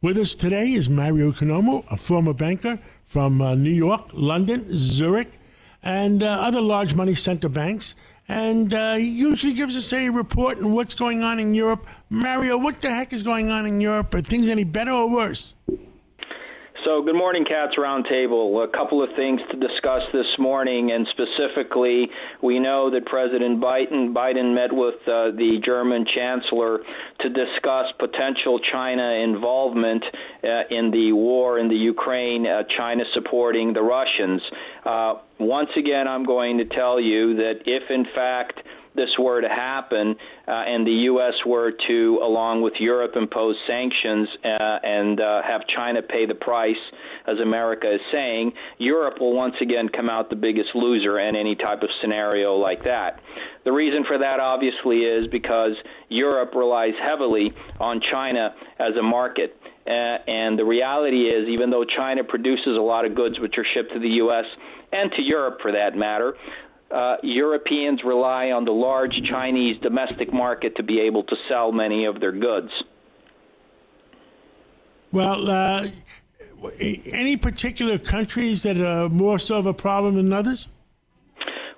With us today is Mario Economou, a former banker from uh, New York, London, Zurich, and uh, other large money center banks. And uh, he usually gives us a report on what's going on in Europe. Mario, what the heck is going on in Europe? Are things any better or worse? So, good morning, Cats Roundtable. A couple of things to discuss this morning, and specifically, we know that President Biden, Biden met with uh, the German Chancellor to discuss potential China involvement uh, in the war in the Ukraine, uh, China supporting the Russians. Uh, once again, I'm going to tell you that if, in fact, this were to happen uh, and the U.S. were to, along with Europe, impose sanctions uh, and uh, have China pay the price, as America is saying, Europe will once again come out the biggest loser in any type of scenario like that. The reason for that, obviously, is because Europe relies heavily on China as a market. Uh, and the reality is, even though China produces a lot of goods which are shipped to the U.S. and to Europe for that matter, uh, Europeans rely on the large Chinese domestic market to be able to sell many of their goods. Well, uh, any particular countries that are more so of a problem than others?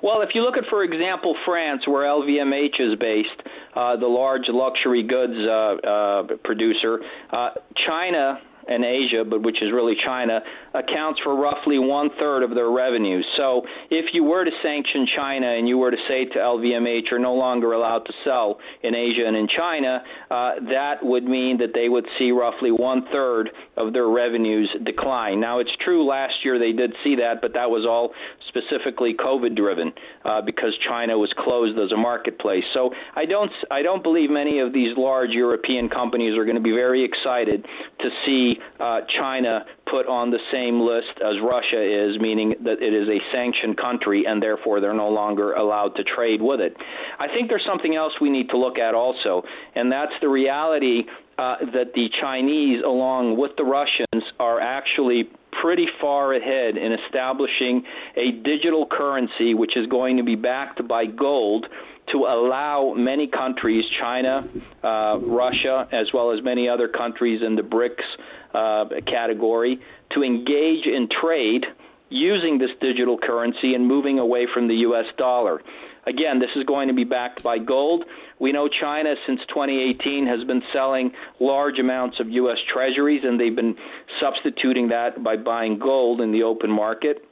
Well, if you look at, for example, France, where LVMH is based, uh, the large luxury goods uh, uh, producer, uh, China and Asia, but which is really China, accounts for roughly one third of their revenues. So if you were to sanction China and you were to say to LVMH, you're no longer allowed to sell in Asia and in China, uh, that would mean that they would see roughly one third of their revenues decline. Now, it's true last year they did see that, but that was all specifically COVID driven uh, because China was closed as a marketplace. So I don't I don't believe many of these large European companies are going to be very excited to see uh, China put on the same list as Russia is, meaning that it is a sanctioned country and therefore they're no longer allowed to trade with it. I think there's something else we need to look at also, and that's the reality uh, that the Chinese, along with the Russians, are actually pretty far ahead in establishing a digital currency which is going to be backed by gold to allow many countries, China, uh, Russia, as well as many other countries in the BRICS uh, category, to engage in trade using this digital currency and moving away from the U.S. dollar. Again, this is going to be backed by gold. We know China, since 2018, has been selling large amounts of U.S. treasuries, and they've been substituting that by buying gold in the open market.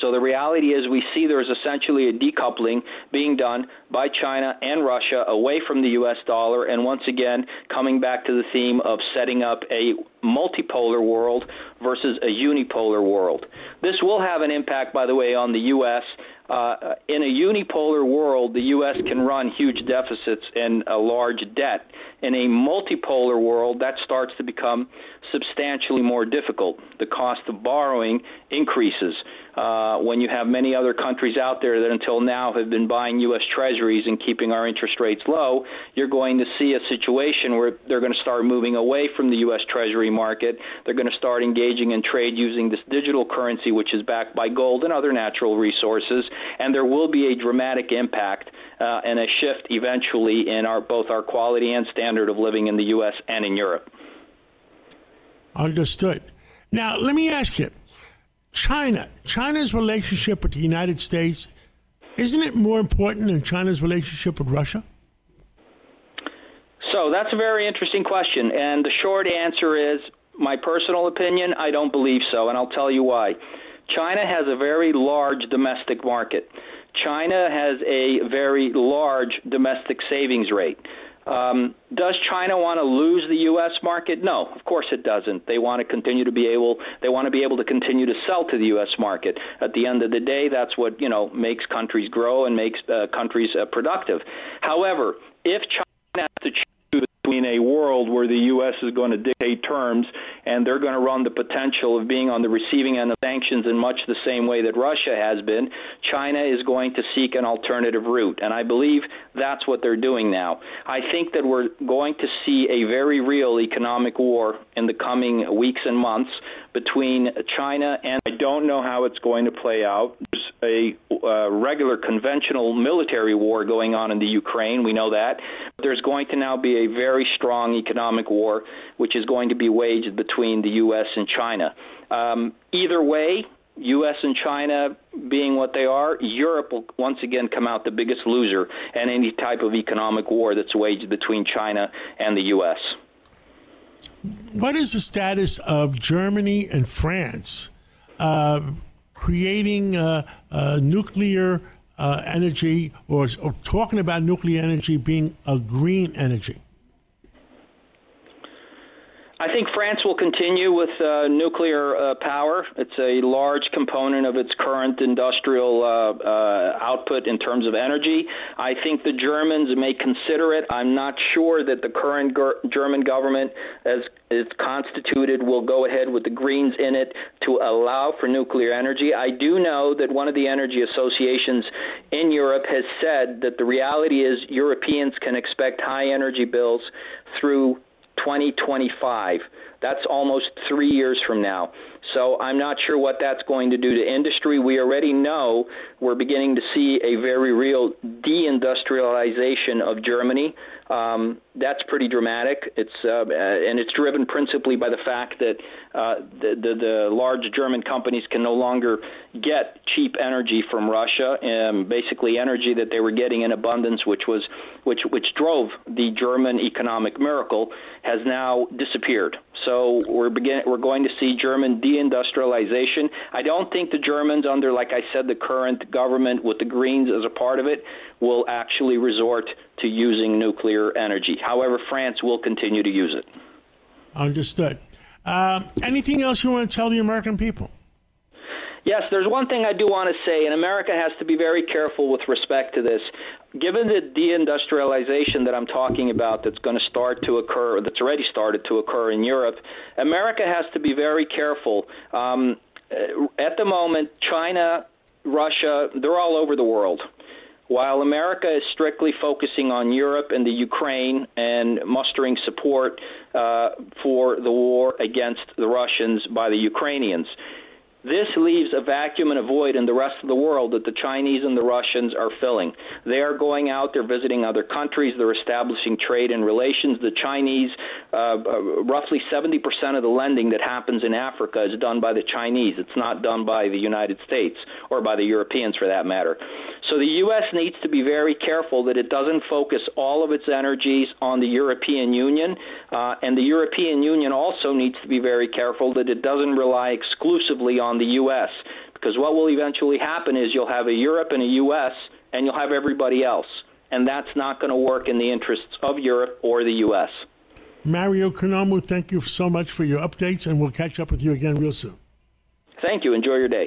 So the reality is, we see there's essentially a decoupling being done by China and Russia away from the U.S. dollar, and once again, coming back to the theme of setting up a multipolar world versus a unipolar world. This will have an impact, by the way, on the U.S. Uh, in a unipolar world, the U.S. can run huge deficits and a large debt. In a multipolar world, that starts to become substantially more difficult. The cost of borrowing increases. Uh, when you have many other countries out there that until now have been buying U.S. treasuries and keeping our interest rates low, you're going to see a situation where they're going to start moving away from the U.S. treasury market. They're going to start engaging in trade using this digital currency, which is backed by gold and other natural resources, and there will be a dramatic impact uh, and a shift eventually in our both our quality and standard of living in the U.S. and in Europe. Understood. Now, let me ask you China, China's relationship with the United States, isn't it more important than China's relationship with Russia? So that's a very interesting question. And the short answer is my personal opinion, I don't believe so. And I'll tell you why. China has a very large domestic market. China has a very large domestic savings rate. Um, does China want to lose the U.S. market? No, of course it doesn't. They want to continue to be able. They want to be able to continue to sell to the U.S. market. At the end of the day, that's what you know makes countries grow and makes uh, countries uh, productive. However, if China has to between a world where the U.S. is going to dictate terms and they're going to run the potential of being on the receiving end of sanctions in much the same way that Russia has been. China is going to seek an alternative route, and I believe that's what they're doing now. I think that we're going to see a very real economic war in the coming weeks and months between China and I don't know how it's going to play out. There's a uh, regular conventional military war going on in the Ukraine, we know that. But there's going to now be a very strong economic war which is going to be waged between the US and China. Um, either way, U.S. and China being what they are, Europe will once again come out the biggest loser in any type of economic war that's waged between China and the U.S what is the status of Germany and France uh, creating uh, uh, nuclear uh, energy or, or talking about nuclear energy being a green energy? I think France will continue with uh, nuclear uh, power. It's a large component of its current industrial uh, uh, output in terms of energy. I think the Germans may consider it. I'm not sure that the current ger- German government, as is constituted, will go ahead with the Greens in it to allow for nuclear energy. I do know that one of the energy associations in Europe has said that the reality is Europeans can expect high energy bills through 2025. That's almost three years from now. So I'm not sure what that's going to do to industry. We already know we're beginning to see a very real deindustrialization of Germany. Um, that's pretty dramatic. It's uh, and it's driven principally by the fact that uh, the, the, the large German companies can no longer get cheap energy from Russia, and basically energy that they were getting in abundance, which was which which drove the German economic miracle, has now disappeared. So we're begin we're going to see German deindustrialization. I don't think the Germans, under like I said, the current government with the Greens as a part of it, will actually resort to using nuclear energy. However, France will continue to use it. Understood. Uh, anything else you want to tell the American people? Yes, there's one thing I do want to say, and America has to be very careful with respect to this. Given the deindustrialization that I'm talking about that's going to start to occur, that's already started to occur in Europe, America has to be very careful. Um, at the moment, China, Russia, they're all over the world. While America is strictly focusing on Europe and the Ukraine and mustering support uh, for the war against the Russians by the Ukrainians, this leaves a vacuum and a void in the rest of the world that the Chinese and the Russians are filling. They are going out, they're visiting other countries, they're establishing trade and relations. The Chinese, uh, uh, roughly 70% of the lending that happens in Africa is done by the Chinese. It's not done by the United States or by the Europeans for that matter. So the U.S. needs to be very careful that it doesn't focus all of its energies on the European Union, uh, and the European Union also needs to be very careful that it doesn't rely exclusively on the U.S. Because what will eventually happen is you'll have a Europe and a U.S., and you'll have everybody else. And that's not going to work in the interests of Europe or the U.S. Mario Economou, thank you so much for your updates, and we'll catch up with you again real soon. Thank you. Enjoy your day.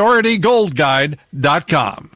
PriorityGoldGuide.com.